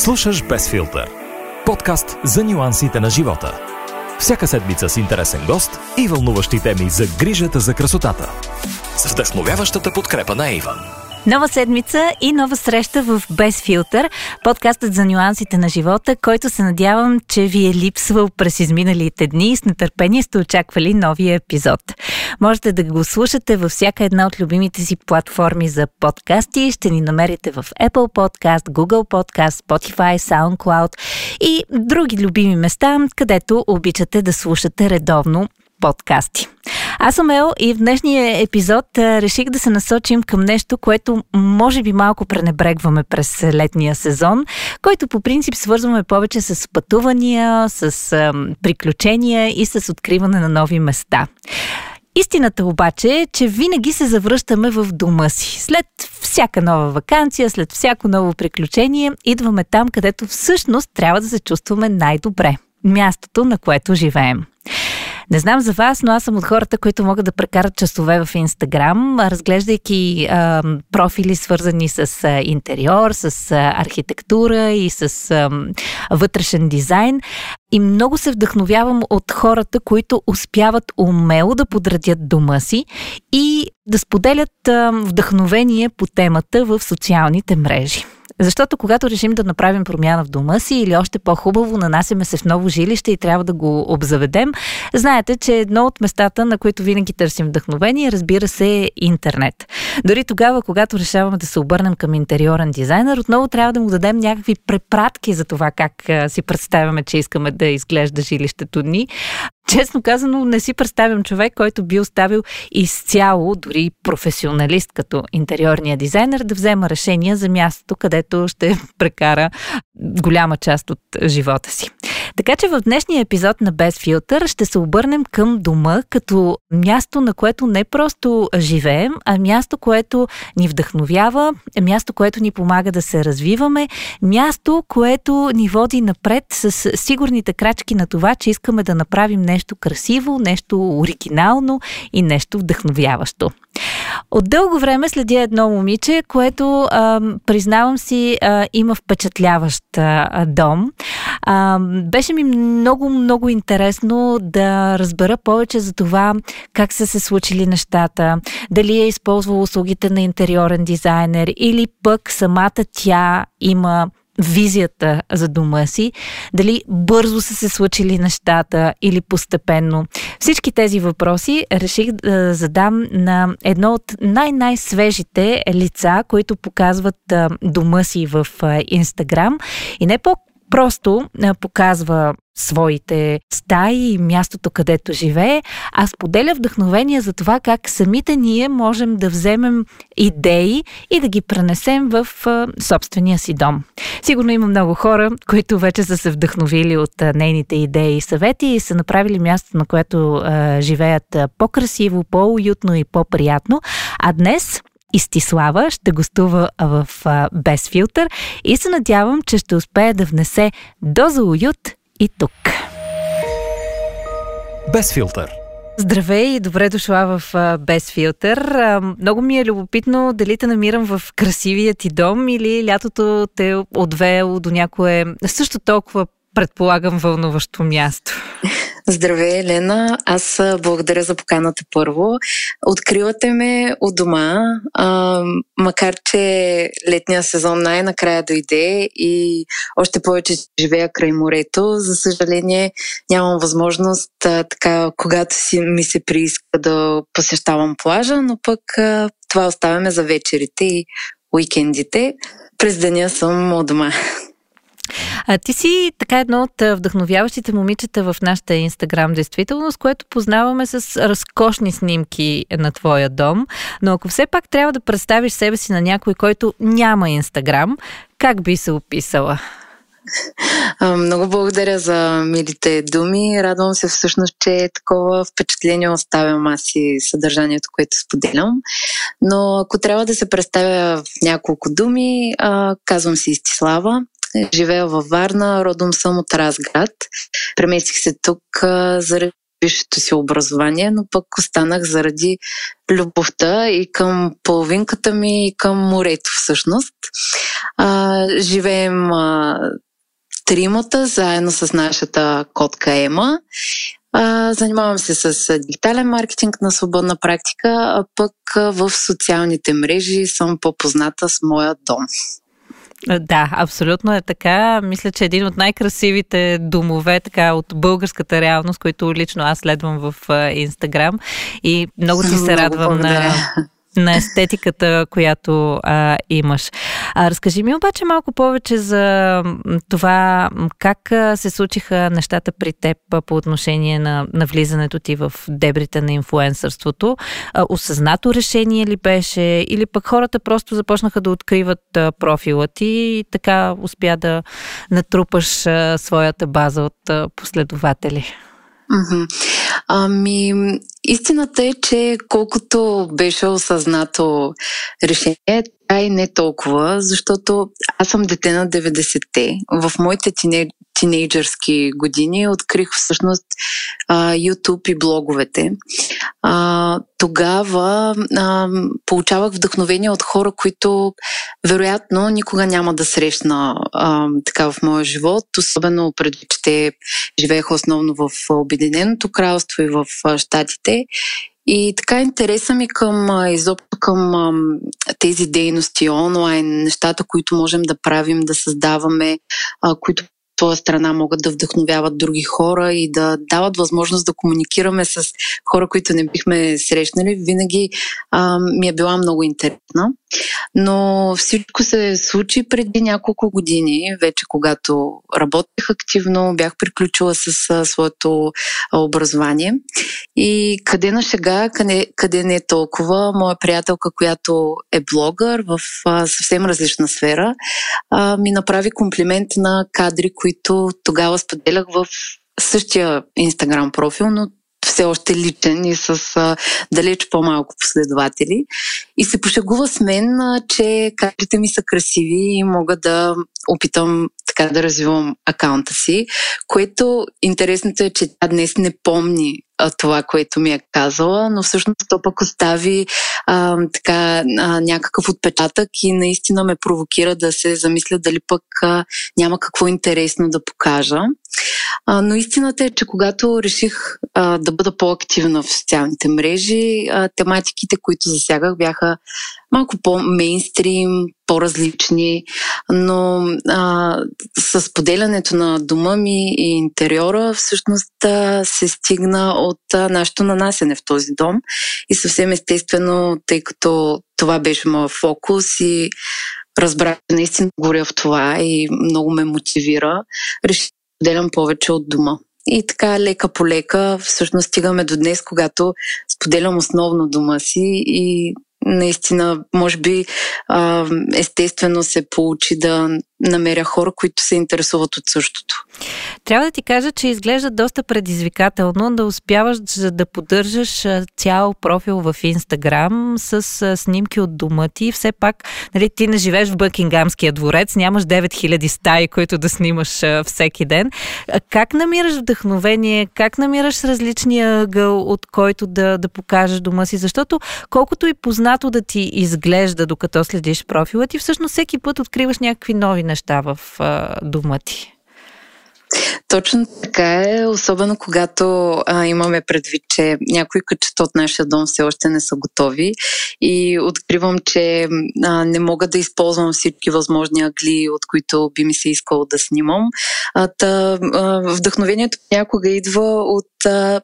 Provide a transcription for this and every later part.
Слушаш Без филтър. Подкаст за нюансите на живота. Всяка седмица с интересен гост и вълнуващи теми за грижата за красотата. С вдъхновяващата подкрепа на Иван. Нова седмица и нова среща в Без филтър, подкастът за нюансите на живота, който се надявам, че ви е липсвал през изминалите дни и с нетърпение сте очаквали новия епизод. Можете да го слушате във всяка една от любимите си платформи за подкасти. Ще ни намерите в Apple Podcast, Google Podcast, Spotify, SoundCloud и други любими места, където обичате да слушате редовно подкасти. Аз съм Ел и в днешния епизод реших да се насочим към нещо, което може би малко пренебрегваме през летния сезон, който по принцип свързваме повече с пътувания, с приключения и с откриване на нови места. Истината обаче е, че винаги се завръщаме в дома си. След всяка нова вакансия, след всяко ново приключение, идваме там, където всъщност трябва да се чувстваме най-добре. Мястото, на което живеем. Не знам за вас, но аз съм от хората, които могат да прекарат часове в Инстаграм, разглеждайки а, профили свързани с а, интериор, с а, архитектура и с а, вътрешен дизайн. И много се вдъхновявам от хората, които успяват умело да подредят дома си и да споделят а, вдъхновение по темата в социалните мрежи. Защото когато решим да направим промяна в дома си или още по-хубаво, нанасяме се в ново жилище и трябва да го обзаведем, знаете, че едно от местата, на които винаги търсим вдъхновение, разбира се, е интернет. Дори тогава, когато решаваме да се обърнем към интериорен дизайнер, отново трябва да му дадем някакви препратки за това как си представяме, че искаме да изглежда жилището ни. Честно казано, не си представям човек, който би оставил изцяло, дори професионалист като интериорния дизайнер, да взема решения за мястото, където ще прекара голяма част от живота си. Така че в днешния епизод на Без филтър ще се обърнем към дома като място, на което не просто живеем, а място, което ни вдъхновява, място, което ни помага да се развиваме, място, което ни води напред с сигурните крачки на това, че искаме да направим нещо красиво, нещо оригинално и нещо вдъхновяващо. От дълго време следя едно момиче, което, а, признавам си, а, има впечатляващ а, дом. А, беше ми много, много интересно да разбера повече за това как са се случили нещата, дали е използвала услугите на интериорен дизайнер или пък самата тя има визията за дома си, дали бързо са се случили нещата или постепенно. Всички тези въпроси реших да задам на едно от най-най-свежите лица, които показват дома си в Инстаграм и не по просто показва своите стаи и мястото, където живее, а споделя вдъхновение за това как самите ние можем да вземем идеи и да ги пренесем в а, собствения си дом. Сигурно има много хора, които вече са се вдъхновили от а, нейните идеи и съвети и са направили място, на което а, живеят а, по-красиво, по-уютно и по-приятно. А днес Истислава ще гостува в Без филтър и се надявам, че ще успее да внесе доза уют и тук. Без филтър. Здравей и добре дошла в Без филтър. Много ми е любопитно дали те намирам в красивия ти дом или лятото те е отвеяло до някое също толкова предполагам вълнуващо място. Здравей, Елена. Аз благодаря за поканата първо. Откривате ме от дома, а, макар че летния сезон най-накрая дойде и още повече живея край морето. За съжаление нямам възможност а, така, когато си ми се прииска да посещавам плажа, но пък а, това оставяме за вечерите и уикендите. През деня съм от дома. А ти си така едно от вдъхновяващите момичета в нашата инстаграм действителност, което познаваме с разкошни снимки на твоя дом. Но ако все пак трябва да представиш себе си на някой, който няма инстаграм, как би се описала? Много благодаря за милите думи. Радвам се всъщност, че такова впечатление оставям аз и съдържанието, което споделям. Но ако трябва да се представя в няколко думи, казвам си Истислава. Живея във Варна, родом съм от Разград. Преместих се тук заради висшето си образование, но пък останах заради любовта и към половинката ми и към морето всъщност. А, живеем а, тримата заедно с нашата котка Ема. А, занимавам се с дигитален маркетинг на свободна практика, а пък в социалните мрежи съм по-позната с моя дом. Да, абсолютно е така. Мисля, че един от най-красивите домове така от българската реалност, които лично аз следвам в Инстаграм и много ти се радвам на на естетиката, която а, имаш. А, разкажи ми обаче малко повече за това как се случиха нещата при теб по отношение на, на влизането ти в дебрите на инфуенсърството. А, осъзнато решение ли беше или пък хората просто започнаха да откриват профила ти и така успя да натрупаш а, своята база от а, последователи? Ами, истината е, че колкото беше осъзнато решение, така и не толкова, защото аз съм дете на 90-те. В моите тинейджърски години открих всъщност а, YouTube и блоговете. А, тогава а, получавах вдъхновение от хора, които вероятно никога няма да срещна а, така в моя живот, особено преди, че те живееха основно в Обединеното кралство и в Штатите. И така интереса ми към изобщо към а, тези дейности онлайн, нещата, които можем да правим, да създаваме, а, които твоя страна могат да вдъхновяват други хора и да дават възможност да комуникираме с хора, които не бихме срещнали, винаги а, ми е била много интересна. Но всичко се случи преди няколко години, вече когато работех активно, бях приключила с а, своето а, образование. И къде на шега, къде, къде не е толкова, моя приятелка, която е блогър в а, съвсем различна сфера, а, ми направи комплимент на кадри, които тогава споделях в същия инстаграм профил, но все още личен и с а, далеч по-малко последователи. И се пошегува с мен, а, че кадрите ми са красиви и мога да опитам така да развивам акаунта си, което интересното е, че тя днес не помни това, което ми е казала, но всъщност то пък остави а, така а, някакъв отпечатък и наистина ме провокира да се замисля дали пък а, няма какво интересно да покажа. А, но истината е, че когато реших а, да бъда по-активна в социалните мрежи, а, тематиките, които засягах, бяха малко по-мейнстрим, по-различни, но а, с поделянето на дома ми и интериора всъщност а, се стигна от а, нашето нанасене в този дом и съвсем естествено, тъй като това беше моят фокус и разбрах, че наистина горя в това и много ме мотивира, реших да поделям повече от дома. И така, лека по лека, всъщност стигаме до днес, когато споделям основно дома си и наистина, може би, естествено се получи да намеря хора, които се интересуват от същото. Трябва да ти кажа, че изглежда доста предизвикателно да успяваш да поддържаш цял профил в Инстаграм с снимки от дома ти. Все пак, нали, ти не живееш в Бъкингамския дворец, нямаш 9000 стаи, които да снимаш всеки ден. Как намираш вдъхновение, как намираш различния ъгъл, от който да, да покажеш дома си? Защото колкото и познато да ти изглежда, докато следиш профила ти, всъщност всеки път откриваш някакви нови неща в дома ти. Точно така е, особено когато а, имаме предвид, че някои кътчета от нашия дом все още не са готови и откривам, че а, не мога да използвам всички възможни агли, от които би ми се искало да снимам. А, та, а, вдъхновението някога идва от а,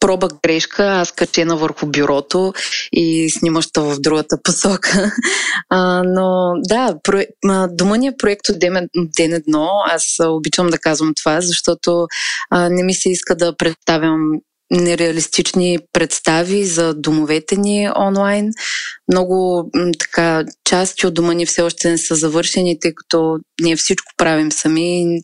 проба грешка, аз качена върху бюрото и снимаща в другата посока. А, но да, про... дома ни е проект от ден, ден едно. Аз обичам да казвам това, защото а, не ми се иска да представям нереалистични представи за домовете ни онлайн. Много така части от дома ни все още не са завършени, тъй като ние всичко правим сами.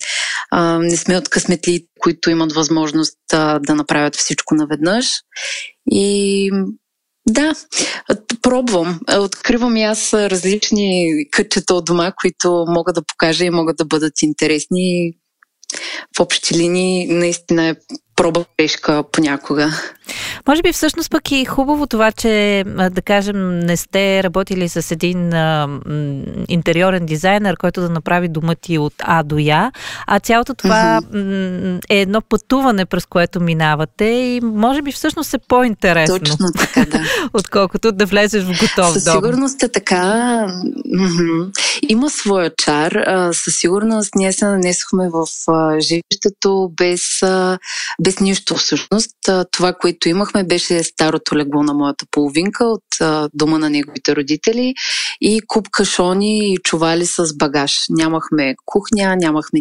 А, не сме от късметли, които имат възможност а, да направят всичко наведнъж. И да, пробвам. Откривам и аз различни кътчета от дома, които мога да покажа и могат да бъдат интересни. В общи линии наистина е проба грешка понякога. Може би всъщност пък и хубаво това, че да кажем не сте работили с един а, интериорен дизайнер, който да направи дома ти от А до Я, а цялото това mm-hmm. е едно пътуване, през което минавате и може би всъщност е по-интересно. Точно така, да. Отколкото да влезеш в готов със дом. Със сигурност е така. Има своя чар. Със сигурност ние се нанесохме в жилището без, без нищо всъщност. Това, което имахме, беше старото легло на моята половинка от дома на неговите родители и куп кашони и чували с багаж. Нямахме кухня, нямахме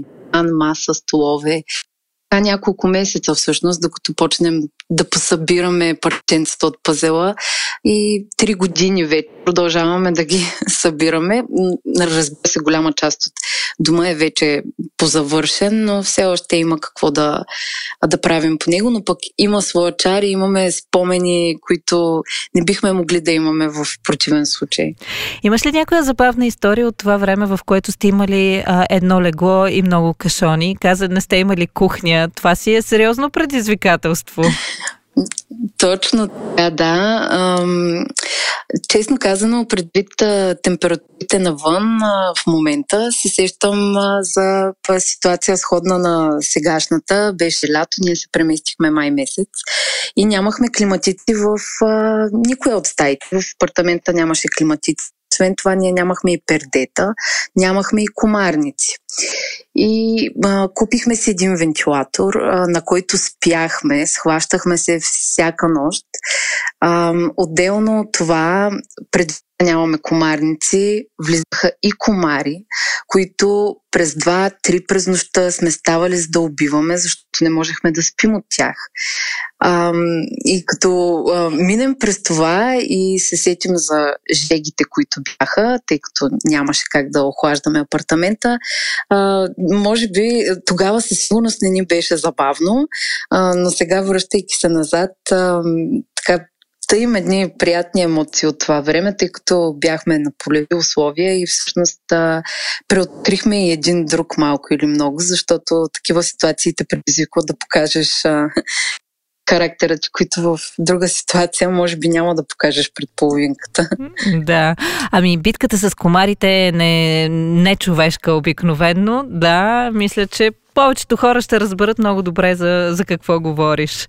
маса, столове така няколко месеца всъщност, докато почнем да посъбираме парченцата от пазела и три години вече продължаваме да ги събираме. Разбира се, голяма част от дома е вече позавършен, но все още има какво да, да правим по него, но пък има своя чар и имаме спомени, които не бихме могли да имаме в противен случай. Имаш ли някоя забавна история от това време, в което сте имали а, едно легло и много кашони? Каза, не сте имали кухня. Това си е сериозно предизвикателство. Точно така, да. Ам, честно казано, предвид температурите навън в момента, се сещам за ситуация сходна на сегашната. Беше лято, ние се преместихме май месец и нямахме климатици в а, никоя от стаите. В апартамента нямаше климатици. Освен това, ние нямахме и пердета, нямахме и комарници. И а, купихме си един вентилатор, а, на който спяхме, схващахме се всяка нощ. А, отделно от това, пред нямаме комарници, влизаха и комари, които през два-три през нощта сме ставали за да убиваме, защото не можехме да спим от тях. А, и като а, минем през това и се сетим за жегите, които бяха, тъй като нямаше как да охлаждаме апартамента, а, може би тогава със сигурност не ни беше забавно, а, но сега връщайки се назад, а, така Та едни приятни емоции от това време, тъй като бяхме на полеви условия и всъщност а, преоткрихме и един друг малко или много, защото такива ситуации те предизвикват да покажеш а, характера ти, които в друга ситуация може би няма да покажеш пред половинката. Да. Ами битката с комарите е не, не човешка обикновенно. Да, мисля, че повечето хора ще разберат много добре за, за какво говориш.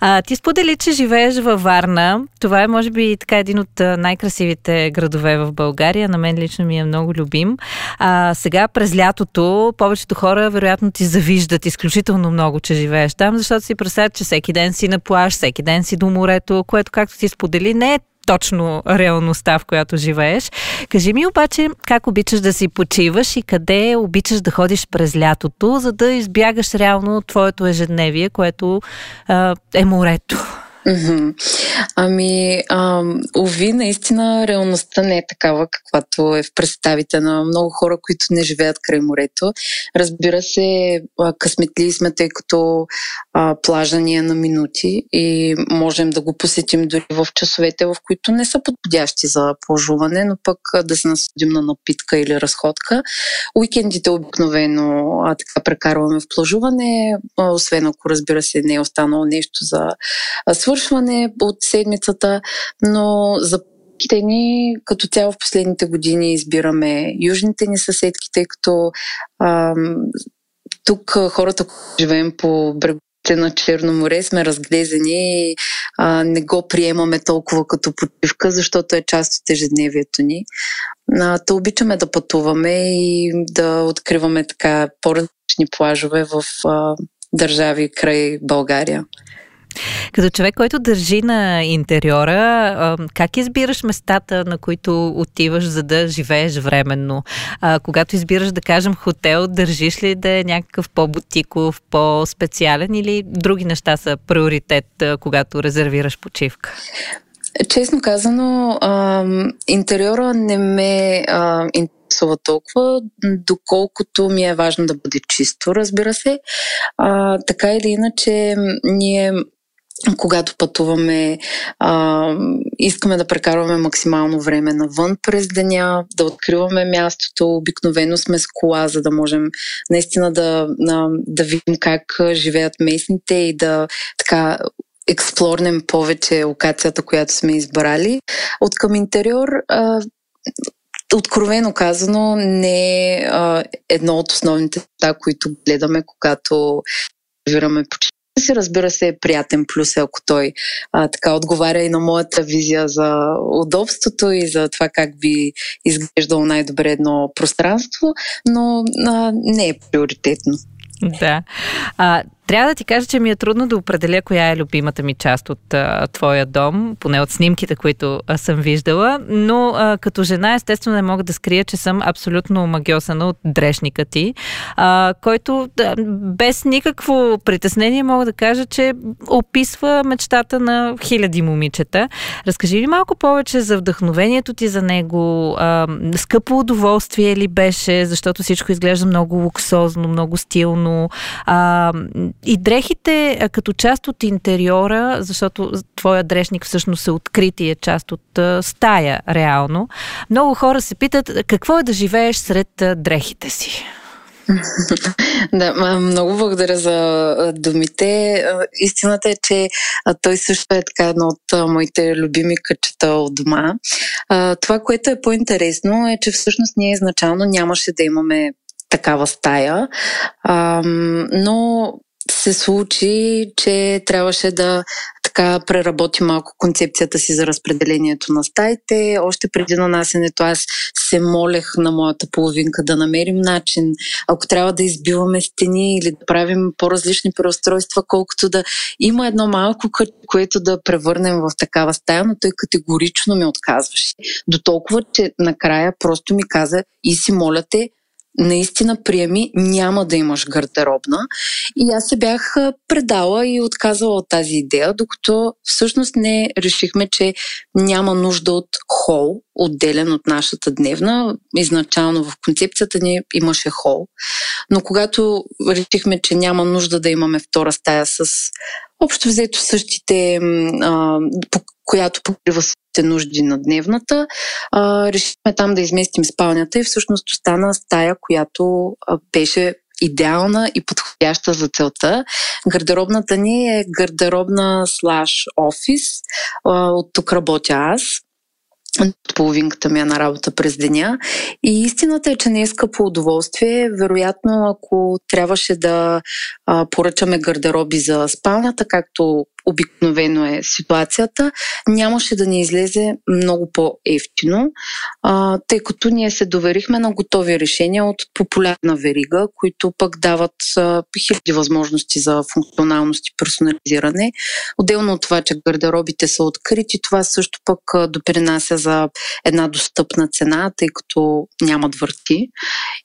А, ти сподели, че живееш във Варна. Това е, може би, така един от най-красивите градове в България. На мен лично ми е много любим. А, сега, през лятото, повечето хора, вероятно, ти завиждат изключително много, че живееш там, защото си представят, че всеки ден си на плаж, всеки ден си до морето, което, както ти сподели, не е точно реалността, в която живееш. Кажи ми обаче как обичаш да си почиваш и къде обичаш да ходиш през лятото, за да избягаш реално твоето ежедневие, което а, е морето. Ами, а, уви, наистина реалността не е такава, каквато е в представите на много хора, които не живеят край морето. Разбира се, късметли сме, тъй като а, плажа ни е на минути и можем да го посетим дори в часовете, в които не са подходящи за плажуване, но пък да се насъдим на напитка или разходка. Уикендите обикновено а, така прекарваме в плажуване, а, освен ако разбира се не е останало нещо за свършване от седмицата, но за те ни като цяло в последните години избираме южните ни съседки, тъй като ам, тук хората, които живеем по бреговете на Черно море, сме разглезени и а, не го приемаме толкова като почивка, защото е част от ежедневието ни. А, то обичаме да пътуваме и да откриваме така по-различни плажове в а, държави край България. Като човек, който държи на интериора, как избираш местата, на които отиваш, за да живееш временно? Когато избираш, да кажем, хотел, държиш ли да е някакъв по-бутиков, по-специален или други неща са приоритет, когато резервираш почивка? Честно казано, интериора не ме интересува толкова, доколкото ми е важно да бъде чисто, разбира се. Така или иначе, ние когато пътуваме, а, искаме да прекарваме максимално време навън през деня, да откриваме мястото. Обикновено сме с кола, за да можем наистина да, да, да видим как живеят местните и да така експлорнем повече локацията, която сме избрали. От към интериор, а, откровено казано, не е едно от основните неща, които гледаме, когато почти си, разбира се, е приятен плюс, ако той а, така отговаря и на моята визия за удобството и за това как би изглеждало най-добре едно пространство, но а, не е приоритетно. Да. А, трябва да ти кажа, че ми е трудно да определя коя е любимата ми част от а, твоя дом, поне от снимките, които а, съм виждала, но а, като жена естествено не мога да скрия, че съм абсолютно магиосана от дрешника ти, а, който да, без никакво притеснение мога да кажа, че описва мечтата на хиляди момичета. Разкажи ли малко повече за вдъхновението ти за него? А, скъпо удоволствие ли беше, защото всичко изглежда много луксозно, много стилно? А, и дрехите като част от интериора, защото твоя дрешник всъщност е открит и е част от стая реално. Много хора се питат какво е да живееш сред дрехите си. Да, много благодаря за думите. Истината е, че той също е така едно от моите любими къчета от дома. Това, което е по-интересно е, че всъщност ние изначално нямаше да имаме такава стая, но се случи, че трябваше да така преработи малко концепцията си за разпределението на стаите. Още преди нанасенето аз се молех на моята половинка да намерим начин, ако трябва да избиваме стени или да правим по-различни преустройства, колкото да има едно малко което да превърнем в такава стая, но той категорично ми отказваше. До толкова, че накрая просто ми каза и си моля те, наистина приеми, няма да имаш гардеробна. И аз се бях предала и отказала от тази идея, докато всъщност не решихме, че няма нужда от хол, отделен от нашата дневна. Изначално в концепцията ни имаше хол. Но когато решихме, че няма нужда да имаме втора стая с общо взето същите, а, която покрива същите нужди на дневната, а, решихме там да изместим спалнята и всъщност остана стая, която а, беше идеална и подходяща за целта. Гардеробната ни е гардеробна слаш офис. От тук работя аз половинката ми е на работа през деня. И истината е, че не е скъпо удоволствие. Вероятно, ако трябваше да а, поръчаме гардероби за спалнята, както обикновено е ситуацията, нямаше да ни излезе много по-ефтино, а, тъй като ние се доверихме на готови решения от популярна верига, които пък дават а, хиляди възможности за функционалност и персонализиране. Отделно от това, че гардеробите са открити, това също пък допринася за една достъпна цена, тъй като нямат върти.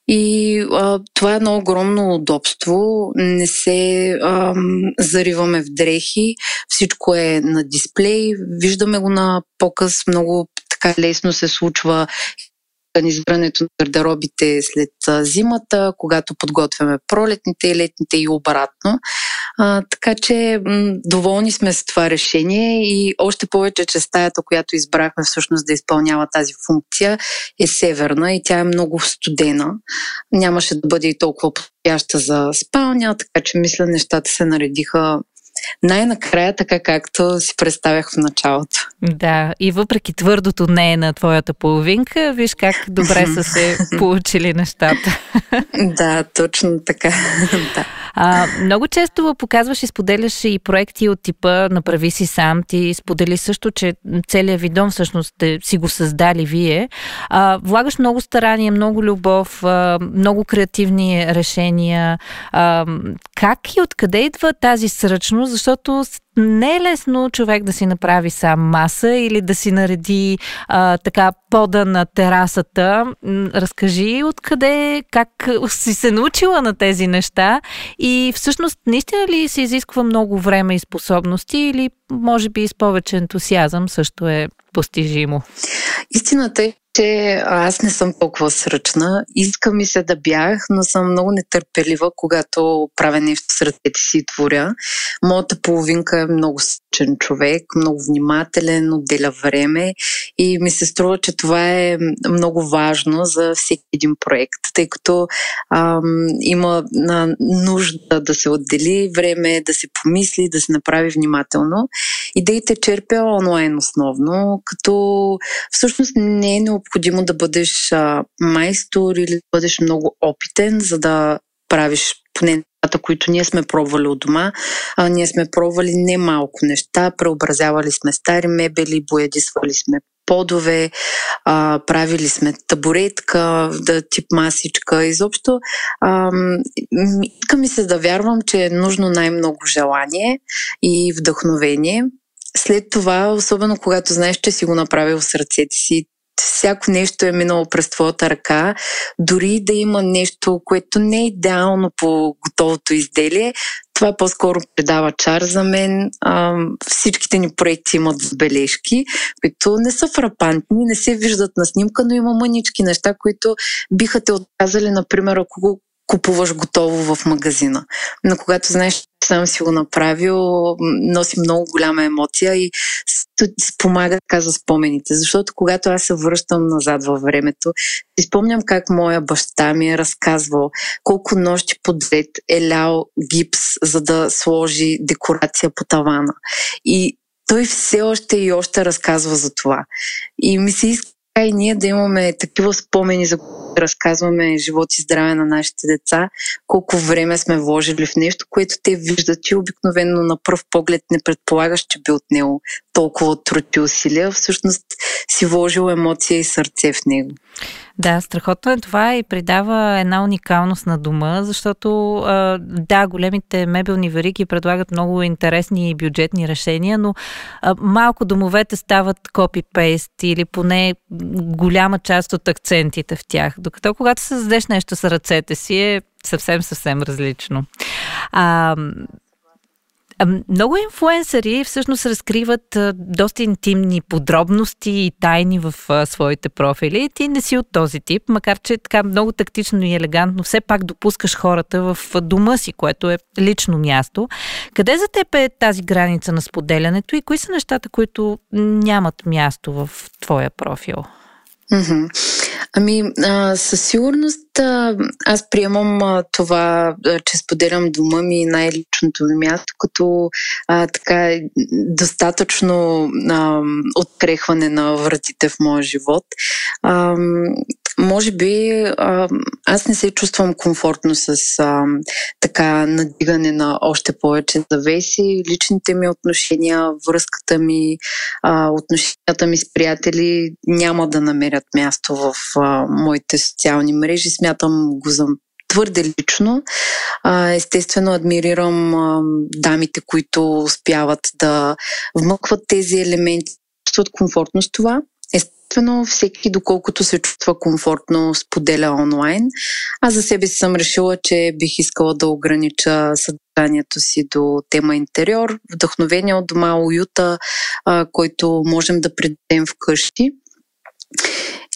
И а, това е едно огромно удобство. Не се а, зариваме в дрехи, всичко е на дисплей, виждаме го на показ, много така лесно се случва организирането на гардеробите след зимата, когато подготвяме пролетните и летните и обратно. А, така че м- доволни сме с това решение и още повече, че стаята, която избрахме всъщност да изпълнява тази функция е северна и тя е много студена. Нямаше да бъде и толкова подходяща за спалня, така че мисля нещата се наредиха най-накрая така както си представях в началото. Да, и въпреки твърдото не на твоята половинка, виж как добре са се получили нещата. Да, точно така. да. А, много често показваш и споделяш и проекти от типа Направи си сам. Ти сподели също, че целият ви дом всъщност сте си го създали вие. А, влагаш много старания, много любов, много креативни решения. А, как и откъде идва тази сръчност? Защото не е лесно човек да си направи сам маса или да си нареди а, така пода на терасата. Разкажи откъде, как си се научила на тези неща и всъщност наистина ли се изисква много време и способности или може би с повече ентусиазъм също е постижимо? Истината е, че аз не съм толкова сръчна. Иска ми се да бях, но съм много нетърпелива, когато правя нещо с ръцете си творя. Моята половинка е много сръчен човек, много внимателен, отделя време и ми се струва, че това е много важно за всеки един проект, тъй като ам, има на нужда да се отдели време, да се помисли, да се направи внимателно. Идеите черпя онлайн основно, като всъщност не е необходимо да бъдеш а, майстор или да бъдеш много опитен, за да правиш поне нещата, които ние сме пробвали от дома. А, ние сме пробвали немалко неща, преобразявали сме стари мебели, боядисвали сме подове, а, правили сме табуретка, да, тип масичка. Изобщо а, иска ми се да вярвам, че е нужно най-много желание и вдъхновение. След това, особено когато знаеш, че си го направил с ръцете си, всяко нещо е минало през твоята ръка, дори да има нещо, което не е идеално по готовото изделие, това по-скоро предава чар за мен. А, всичките ни проекти имат забележки, които не са фрапантни, не се виждат на снимка, но има мънички неща, които биха те отказали, например, ако купуваш готово в магазина. Но когато знаеш, че сам си го направил, носи много голяма емоция и спомага така за спомените. Защото когато аз се връщам назад във времето, си спомням как моя баща ми е разказвал колко нощи подред е лял гипс, за да сложи декорация по тавана. И той все още и още разказва за това. И ми се иска и ние да имаме такива спомени, за разказваме живот и здраве на нашите деца, колко време сме вложили в нещо, което те виждат и обикновено на пръв поглед не предполагаш, че би отнело толкова труд и усилия. Всъщност си вложил емоция и сърце в него. Да, страхотно е това и придава една уникалност на дома, защото да, големите мебелни вериги предлагат много интересни и бюджетни решения, но малко домовете стават копи-пейст или поне голяма част от акцентите в тях. Докато когато създадеш нещо с ръцете си е съвсем, съвсем различно. А, много инфуенсъри всъщност разкриват доста интимни подробности и тайни в своите профили. Ти не си от този тип, макар че така много тактично и елегантно все пак допускаш хората в дома си, което е лично място. Къде за теб е тази граница на споделянето и кои са нещата, които нямат място в твоя профил? Mm-hmm. Ами, а, със сигурност а, аз приемам а, това, а, че споделям дома ми най-личното ми място, като а, така достатъчно а, открехване на вратите в моя живот. А, може би а, аз не се чувствам комфортно с а, така надигане на още повече завеси. Личните ми отношения, връзката ми, а, отношенията ми с приятели няма да намерят място в а, моите социални мрежи. Смятам го за твърде лично. Естествено, адмирирам дамите, които успяват да вмъкват тези елементи, чувстват комфортно с това. Естествено, всеки доколкото се чувства комфортно споделя онлайн. Аз за себе си съм решила, че бих искала да огранича съдържанието си до тема интериор, вдъхновение от дома, уюта, а, който можем да предадем вкъщи.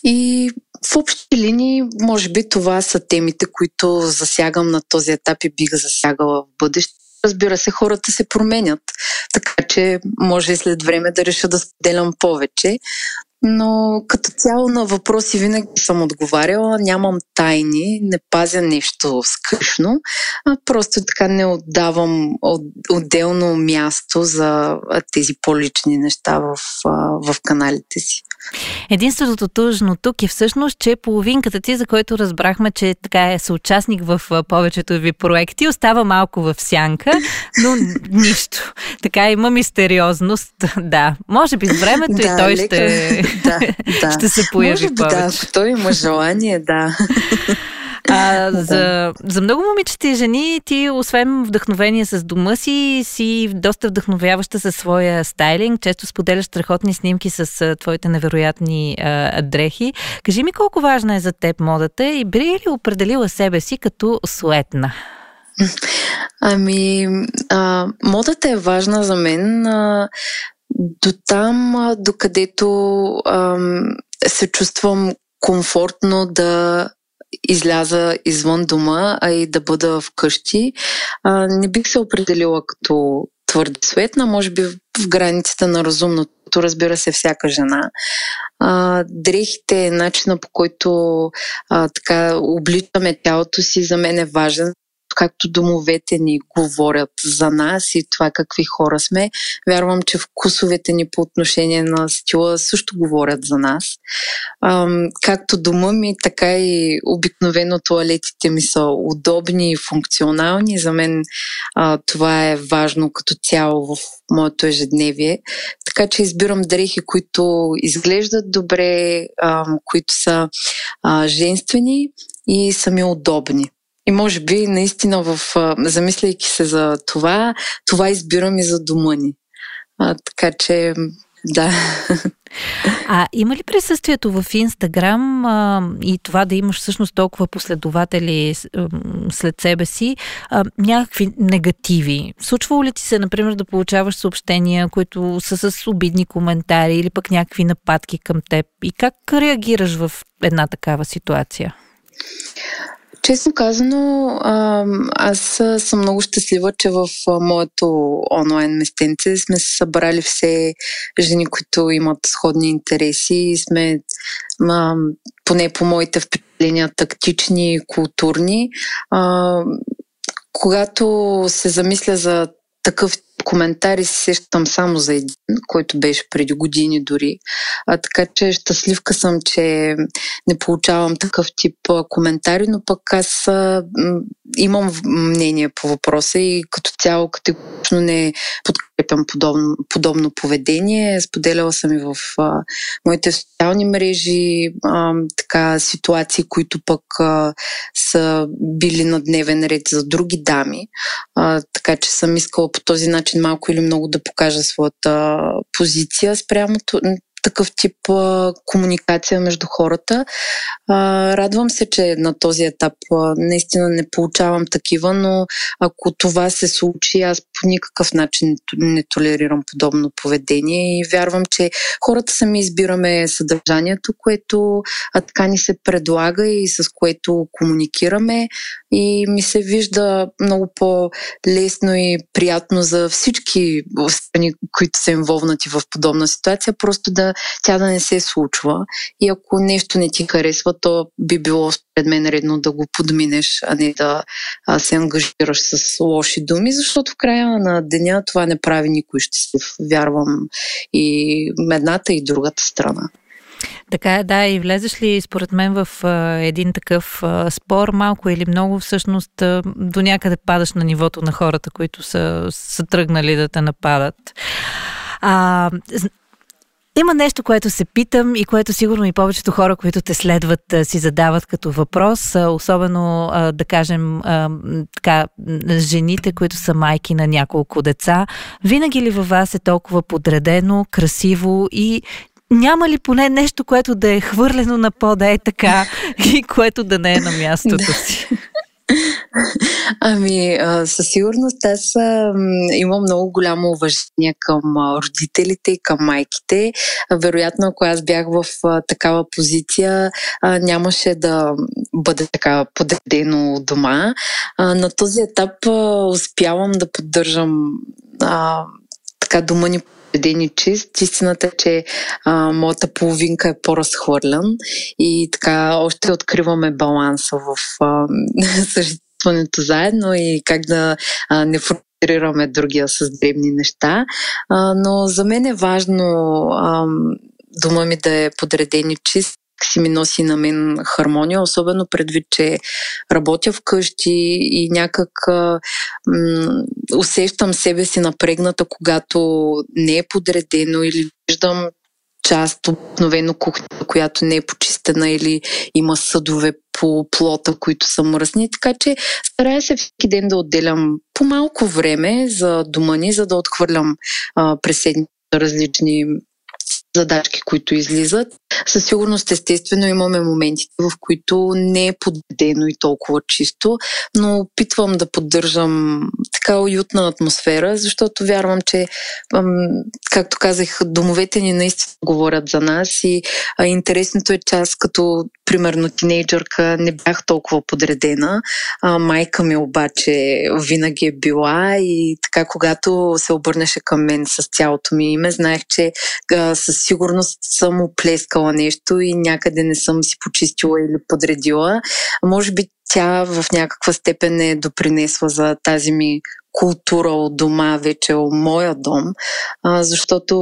И в общи линии, може би това са темите, които засягам на този етап и бих засягала в бъдеще. Разбира се, хората се променят, така че може и след време да реша да споделям повече, но като цяло на въпроси винаги съм отговаряла. Нямам тайни, не пазя нещо скъшно, а просто така не отдавам отделно място за тези по-лични неща в, в каналите си. Единственото тъжно тук е всъщност, че половинката ти, за който разбрахме, че така е съучастник в повечето ви проекти, остава малко в сянка, но нищо. Така има мистериозност. Да, може би с времето да, и той лека... ще, да, да. ще се появи може би, повече. Да, ако той има желание, да. А, за, за много момичета и жени ти, освен вдъхновение с дома си, си доста вдъхновяваща със своя стайлинг. Често споделяш страхотни снимки с а, твоите невероятни а, дрехи. Кажи ми колко важна е за теб модата и би ли определила себе си като суетна? Ами, а, модата е важна за мен. А, до там, докъдето се чувствам комфортно да изляза извън дома, а и да бъда вкъщи. А, не бих се определила като твърде светна, може би в границите на разумното, разбира се, всяка жена. А, дрехите, начина по който а, така обличаме тялото си, за мен е важен както домовете ни говорят за нас и това какви хора сме. Вярвам, че вкусовете ни по отношение на стила също говорят за нас. Ам, както дома ми, така и обикновено туалетите ми са удобни и функционални. За мен а, това е важно като цяло в моето ежедневие. Така че избирам дрехи, които изглеждат добре, ам, които са а, женствени и са ми удобни. И може би наистина в, замисляйки се за това, това избирам и за дома ни. А, така че, да. А има ли присъствието в Инстаграм а, и това да имаш всъщност толкова последователи след себе си а, някакви негативи? Случвало ли ти се, например, да получаваш съобщения, които са с обидни коментари или пък някакви нападки към теб? И как реагираш в една такава ситуация? Честно казано, аз съм много щастлива, че в моето онлайн местенце сме се събрали все жени, които имат сходни интереси и сме, поне по моите впечатления, тактични, културни. Когато се замисля за такъв коментари се сещам само за един, който беше преди години дори. А, така че щастливка съм, че не получавам такъв тип а, коментари, но пък аз а, имам мнение по въпроса и като цяло категорично не подкрепям подобно, подобно поведение. Споделяла съм и в а, моите социални мрежи а, така ситуации, които пък а, са били на дневен ред за други дами. А, така че съм искала по този начин малко или много да покажа своята позиция спрямо такъв тип а, комуникация между хората. А, радвам се, че на този етап а, наистина не получавам такива, но ако това се случи, аз по никакъв начин не толерирам подобно поведение и вярвам, че хората сами избираме съдържанието, което а, така ни се предлага и с което комуникираме и ми се вижда много по-лесно и приятно за всички страни, които са инволнати в подобна ситуация, просто да тя да не се случва. И ако нещо не ти харесва, то би било пред мен редно да го подминеш, а не да се ангажираш с лоши думи, защото в края на деня това не прави никой щастлив. Вярвам и едната и другата страна. Така е, да, и влезеш ли според мен в а, един такъв а, спор, малко или много, всъщност а, до някъде падаш на нивото на хората, които са, са тръгнали да те нападат. А, има нещо, което се питам и което сигурно и повечето хора, които те следват, си задават като въпрос, особено да кажем така, жените, които са майки на няколко деца. Винаги ли във вас е толкова подредено, красиво и няма ли поне нещо, което да е хвърлено на пода е така и което да не е на мястото си? Ами, със сигурност аз имам много голямо уважение към родителите и към майките. Вероятно, ако аз бях в такава позиция, нямаше да бъде така подредено дома. На този етап успявам да поддържам така дома ни и чист. Истината е, че а, моята половинка е по-разхвърлян и така още откриваме баланса в а, съществуването заедно и как да а, не фрустрираме другия с дребни неща. А, но за мен е важно а, дома ми да е подреден и чист си ми носи на мен хармония, особено предвид, че работя вкъщи и някак м- усещам себе си напрегната, когато не е подредено или виждам част обикновено кухня, която не е почистена или има съдове по плота, които са мръсни. Така че старая се всеки ден да отделям по малко време за дома ни, за да отхвърлям а, през различни задачки, които излизат. Със сигурност, естествено, имаме моментите, в които не е подредено и толкова чисто, но опитвам да поддържам така уютна атмосфера, защото вярвам, че, както казах, домовете ни наистина говорят за нас и интересното е, че аз като примерно тинейджърка не бях толкова подредена. Майка ми обаче винаги е била и така когато се обърнеше към мен с цялото ми име, знаех, че а, сигурност съм оплескала нещо и някъде не съм си почистила или подредила. Може би тя в някаква степен е допринесла за тази ми култура от дома, вече от моя дом, защото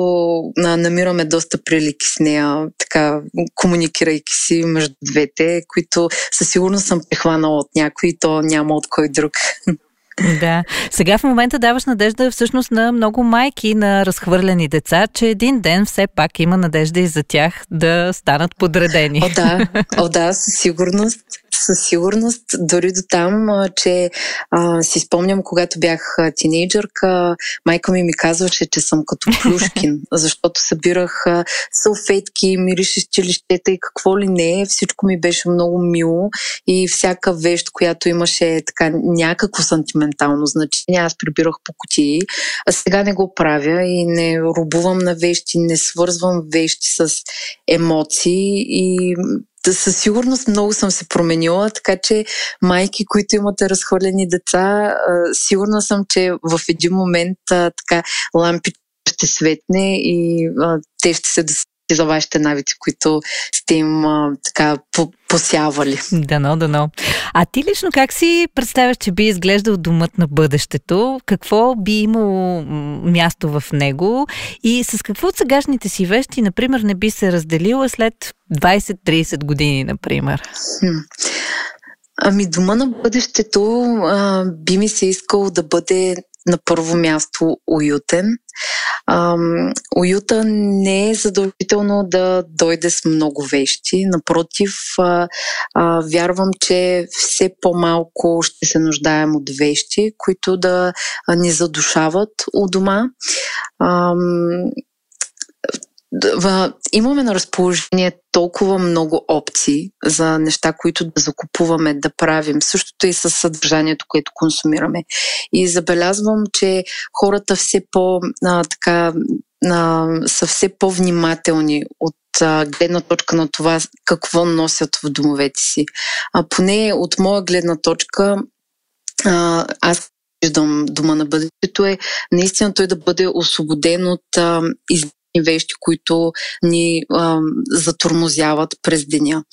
намираме доста прилики с нея, така, комуникирайки си между двете, които със сигурност съм прихванала от някой и то няма от кой друг. Да. Сега в момента даваш надежда всъщност на много майки на разхвърлени деца, че един ден все пак има надежда и за тях да станат подредени. О, да, О, да със сигурност със сигурност, дори до там, че а, си спомням, когато бях тинейджърка, майка ми ми казваше, че съм като Плюшкин, защото събирах салфетки, миришещи лищета и какво ли не. Всичко ми беше много мило и всяка вещ, която имаше така някакво сантиментално значение, аз прибирах по кутии. А сега не го правя и не рубувам на вещи, не свързвам вещи с емоции и да, със сигурност много съм се променила, така че майки, които имате разхвърлени деца, сигурна съм, че в един момент така лампите ще светне и те ще се за вашите навици, които сте им а, така посявали. Дано, дано. А ти лично как си представяш, че би изглеждал домът на бъдещето? Какво би имало място в него? И с какво от сегашните си вещи, например, не би се разделила след 20-30 години, например? Ами дома на бъдещето а, би ми се искало да бъде на първо място уютен. Ам, уюта не е задължително да дойде с много вещи. Напротив, а, а, вярвам, че все по-малко ще се нуждаем от вещи, които да ни задушават у дома. Ам, имаме на разположение толкова много опции за неща, които да закупуваме, да правим. Същото и с съдържанието, което консумираме. И забелязвам, че хората все по, а, така, а, са все по-внимателни от гледна точка на това какво носят в домовете си. А поне от моя гледна точка аз виждам дома на бъдещето е наистина той да бъде освободен от а, вещи, които ни а, затормозяват през деня.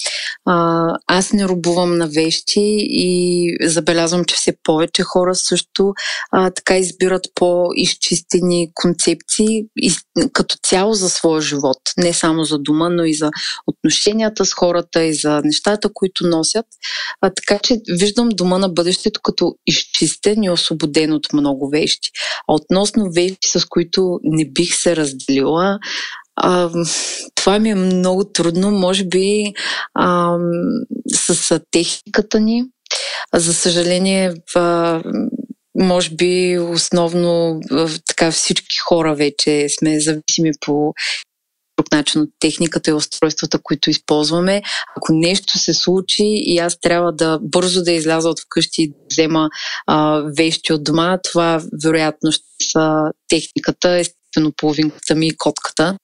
А, аз не рубувам на вещи и забелязвам, че все повече хора също а, така избират по-изчистени концепции и, като цяло за своя живот. Не само за дома, но и за отношенията с хората и за нещата, които носят. А, така че виждам дома на бъдещето като изчистен и освободен от много вещи. А относно вещи, с които не бих се разделила, а, това ми е много трудно, може би а, с, с техниката ни. За съжаление, в, може би основно в, така всички хора вече сме зависими по друг начин от техниката и устройствата, които използваме. Ако нещо се случи и аз трябва да бързо да изляза от вкъщи и да взема а, вещи от дома, това вероятно ще са техниката естествено половинката ми и котката.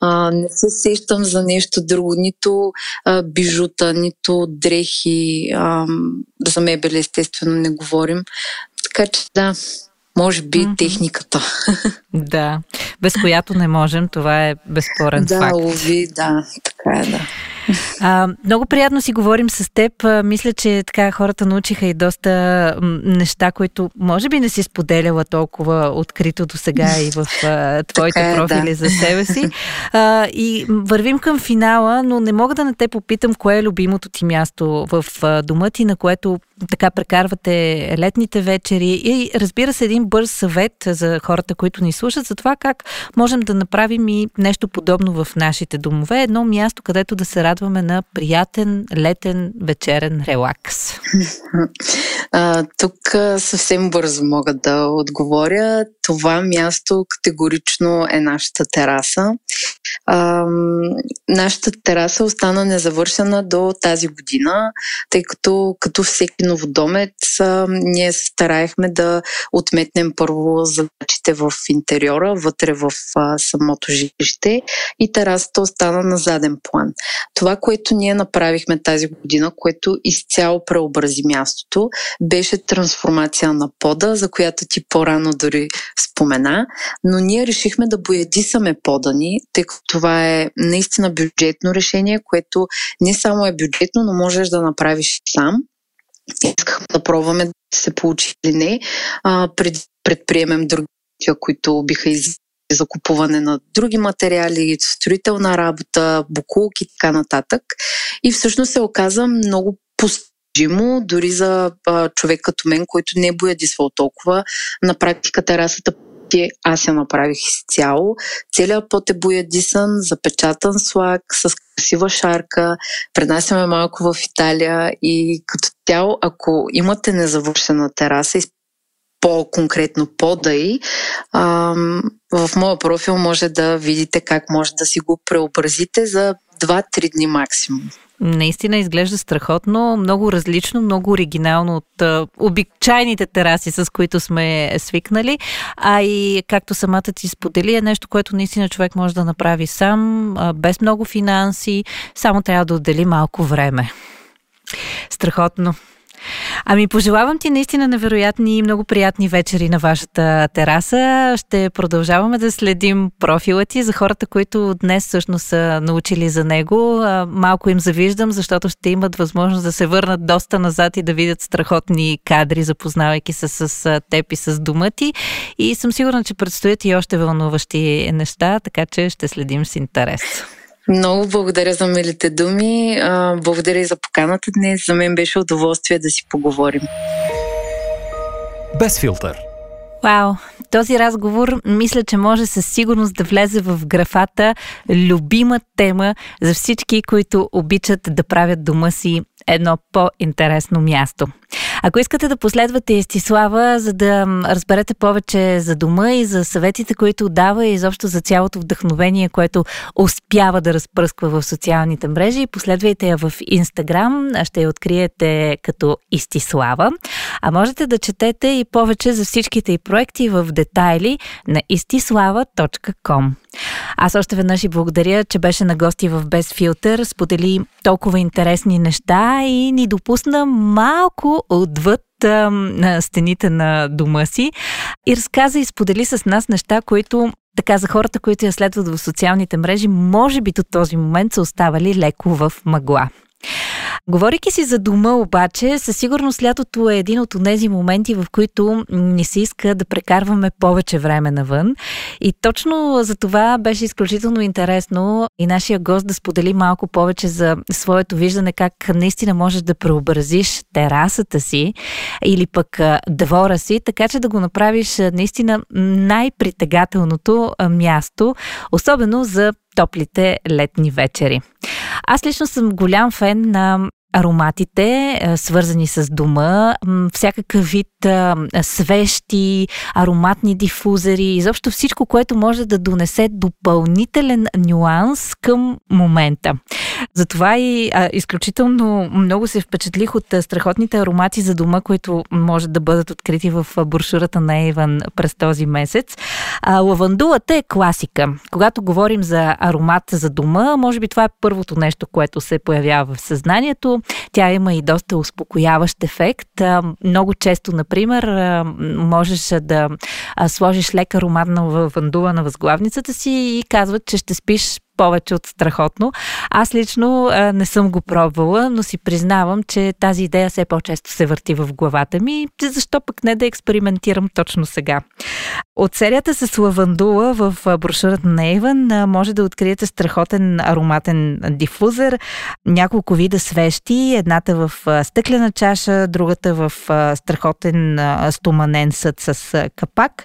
А, не се сещам за нещо друго, нито а, бижута, нито дрехи, а, за мебели естествено не говорим. Така че да, може би mm-hmm. техниката. Да, без която не можем, това е безспорен да, факт. Да, уви, да, така е, да. А, много приятно си говорим с теб. Мисля, че така хората научиха и доста неща, които може би не си споделяла толкова открито до сега и в а, твоите е, профили да. за себе си. А, и вървим към финала, но не мога да не те попитам кое е любимото ти място в а, дома ти, на което така прекарвате летните вечери и разбира се един бърз съвет за хората, които ни слушат за това как можем да направим и нещо подобно в нашите домове. Едно място, където да се радваме на приятен летен вечерен релакс. А, тук съвсем бързо мога да отговоря. Това място категорично е нашата тераса. А, нашата тераса остана незавършена до тази година, тъй като като всеки новодомец а, ние се стараехме да отметнем първо задачите в интериора, вътре в а, самото жилище и терасата остана на заден план. Това, което ние направихме тази година, което изцяло преобрази мястото, беше трансформация на пода, за която ти по-рано дори спомена, но ние решихме да боядисаме пода ни, тъй като това е наистина бюджетно решение, което не само е бюджетно, но можеш да направиш сам. Искахме да пробваме да се получи или не, а, пред, предприемем други, които биха из за купуване на други материали, строителна работа, букулки и така нататък. И всъщност се оказа много постижимо, дори за а, човек като мен, който не боядисвал толкова. На практика терасата аз я направих изцяло. Целият пот е боядисан, запечатан слаг, с красива шарка. Пренасяме малко в Италия и като тяло, ако имате незавършена тераса, по-конкретно пода и в моя профил може да видите как може да си го преобразите за 2-3 дни максимум. Наистина изглежда страхотно, много различно, много оригинално от а, обичайните тераси, с които сме свикнали. А и както самата ти сподели, е нещо, което наистина човек може да направи сам, а, без много финанси, само трябва да отдели малко време. Страхотно. Ами пожелавам ти наистина невероятни и много приятни вечери на вашата тераса. Ще продължаваме да следим профила ти за хората, които днес всъщност са научили за него. Малко им завиждам, защото ще имат възможност да се върнат доста назад и да видят страхотни кадри, запознавайки се с теб и с дома ти. И съм сигурна, че предстоят и още вълнуващи неща, така че ще следим с интерес. Много благодаря за милите думи. Благодаря и за поканата днес. За мен беше удоволствие да си поговорим. Без филтър. Вау! Този разговор мисля, че може със сигурност да влезе в графата любима тема за всички, които обичат да правят дома си едно по-интересно място. Ако искате да последвате Естислава, за да разберете повече за дома и за съветите, които дава и изобщо за цялото вдъхновение, което успява да разпръсква в социалните мрежи, последвайте я в Инстаграм, ще я откриете като Истислава. А можете да четете и повече за всичките и проекти в детайли на istislava.com. Аз още веднъж и благодаря, че беше на гости в Без филтър, сподели толкова интересни неща и ни допусна малко отвъд на стените на дома си и разказа и сподели с нас неща, които така за хората, които я следват в социалните мрежи, може би до този момент са оставали леко в мъгла. Говорейки си за дома обаче, със сигурност лятото е един от тези моменти, в които ни се иска да прекарваме повече време навън. И точно за това беше изключително интересно и нашия гост да сподели малко повече за своето виждане как наистина можеш да преобразиш терасата си или пък двора си, така че да го направиш наистина най-притегателното място, особено за топлите летни вечери. Аз лично съм голям фен на ароматите, свързани с дома, всякакъв вид свещи, ароматни дифузери, изобщо всичко, което може да донесе допълнителен нюанс към момента. Затова и а, изключително много се впечатлих от страхотните аромати за дома, които може да бъдат открити в брошурата на Ейван през този месец. А, лавандулата е класика. Когато говорим за аромат за дома, може би това е първото нещо, което се появява в съзнанието. Тя има и доста успокояващ ефект. Много често, например, можеш да сложиш лека ароматна вандула на възглавницата си и казват, че ще спиш повече от страхотно. Аз лично а, не съм го пробвала, но си признавам, че тази идея все по-често се върти в главата ми. Защо пък не да експериментирам точно сега? От серията с лавандула в брошурата на Ейван може да откриете страхотен ароматен дифузер, няколко вида свещи, едната в стъклена чаша, другата в страхотен стоманен съд с капак.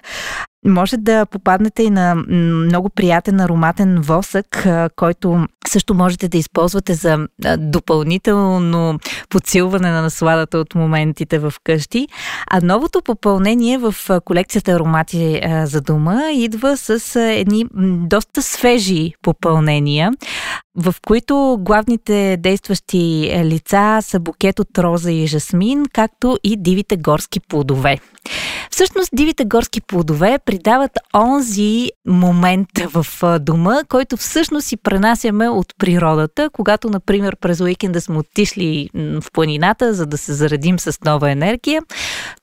Може да попаднете и на много приятен ароматен восък, който също можете да използвате за допълнително подсилване на насладата от моментите в къщи. А новото попълнение в колекцията аромати за дома идва с едни доста свежи попълнения, в които главните действащи лица са букет от роза и жасмин, както и дивите горски плодове. Всъщност, дивите горски плодове придават онзи момент в дома, който всъщност си пренасяме от природата, когато, например, през уикенда сме отишли в планината, за да се заредим с нова енергия.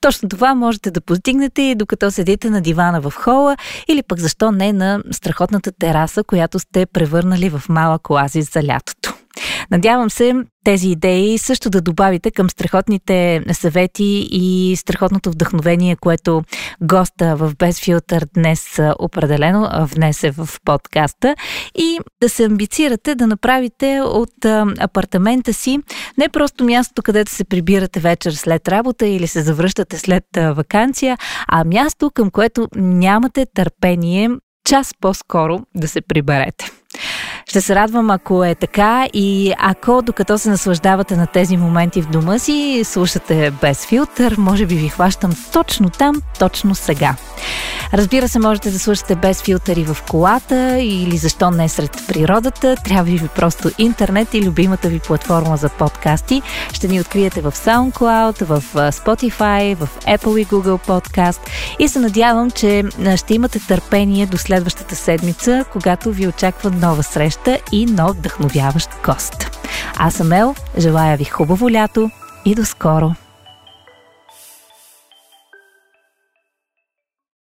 Точно това можете да постигнете и докато седите на дивана в хола или пък защо не на страхотната тераса, която сте превърнали в малък оазис за лятото. Надявам се тези идеи също да добавите към страхотните съвети и страхотното вдъхновение, което госта в Безфилтър днес определено внесе в подкаста и да се амбицирате да направите от апартамента си не просто място, където се прибирате вечер след работа или се завръщате след вакансия, а място, към което нямате търпение час по-скоро да се приберете. Ще се радвам, ако е така и ако докато се наслаждавате на тези моменти в дома си, слушате без филтър, може би ви хващам точно там, точно сега. Разбира се, можете да слушате без филтъри в колата или защо не сред природата. Трябва ви просто интернет и любимата ви платформа за подкасти. Ще ни откриете в SoundCloud, в Spotify, в Apple и Google Podcast и се надявам, че ще имате търпение до следващата седмица, когато ви очаква нова среща и нов вдъхновяващ гост. Аз съм Ел, желая ви хубаво лято и до скоро!